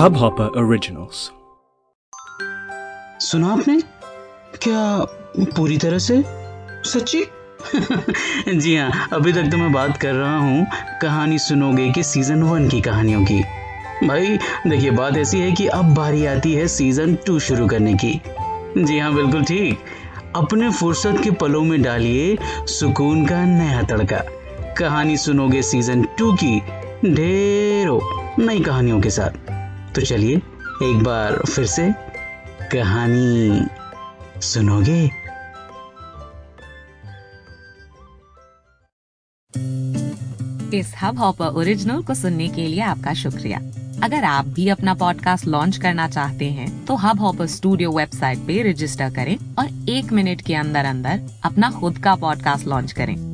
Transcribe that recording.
Hubhopper Originals. सुना आपने? क्या पूरी तरह से? सच्ची? जी हाँ अभी तक तो मैं बात कर रहा हूँ कहानी सुनोगे कि सीज़न वन की कहानियों की। भाई, देखिए, बात ऐसी है कि अब बारी आती है सीज़न टू शुरू करने की। जी हाँ बिल्कुल ठीक। अपने फुर्सत के पलों में डालिए सुकून का नया तड़का। कहानी सुनोगे सीज़न टू की ढेरों नई कहानियों के साथ। तो चलिए, एक बार फिर से कहानी सुनोगे? इस हब हॉपर ओरिजिनल को सुनने के लिए आपका शुक्रिया। अगर आप भी अपना पॉडकास्ट लॉन्च करना चाहते हैं तो हब हॉपर स्टूडियो वेबसाइट पे रजिस्टर करें और एक मिनट के अंदर अंदर अपना खुद का पॉडकास्ट लॉन्च करें।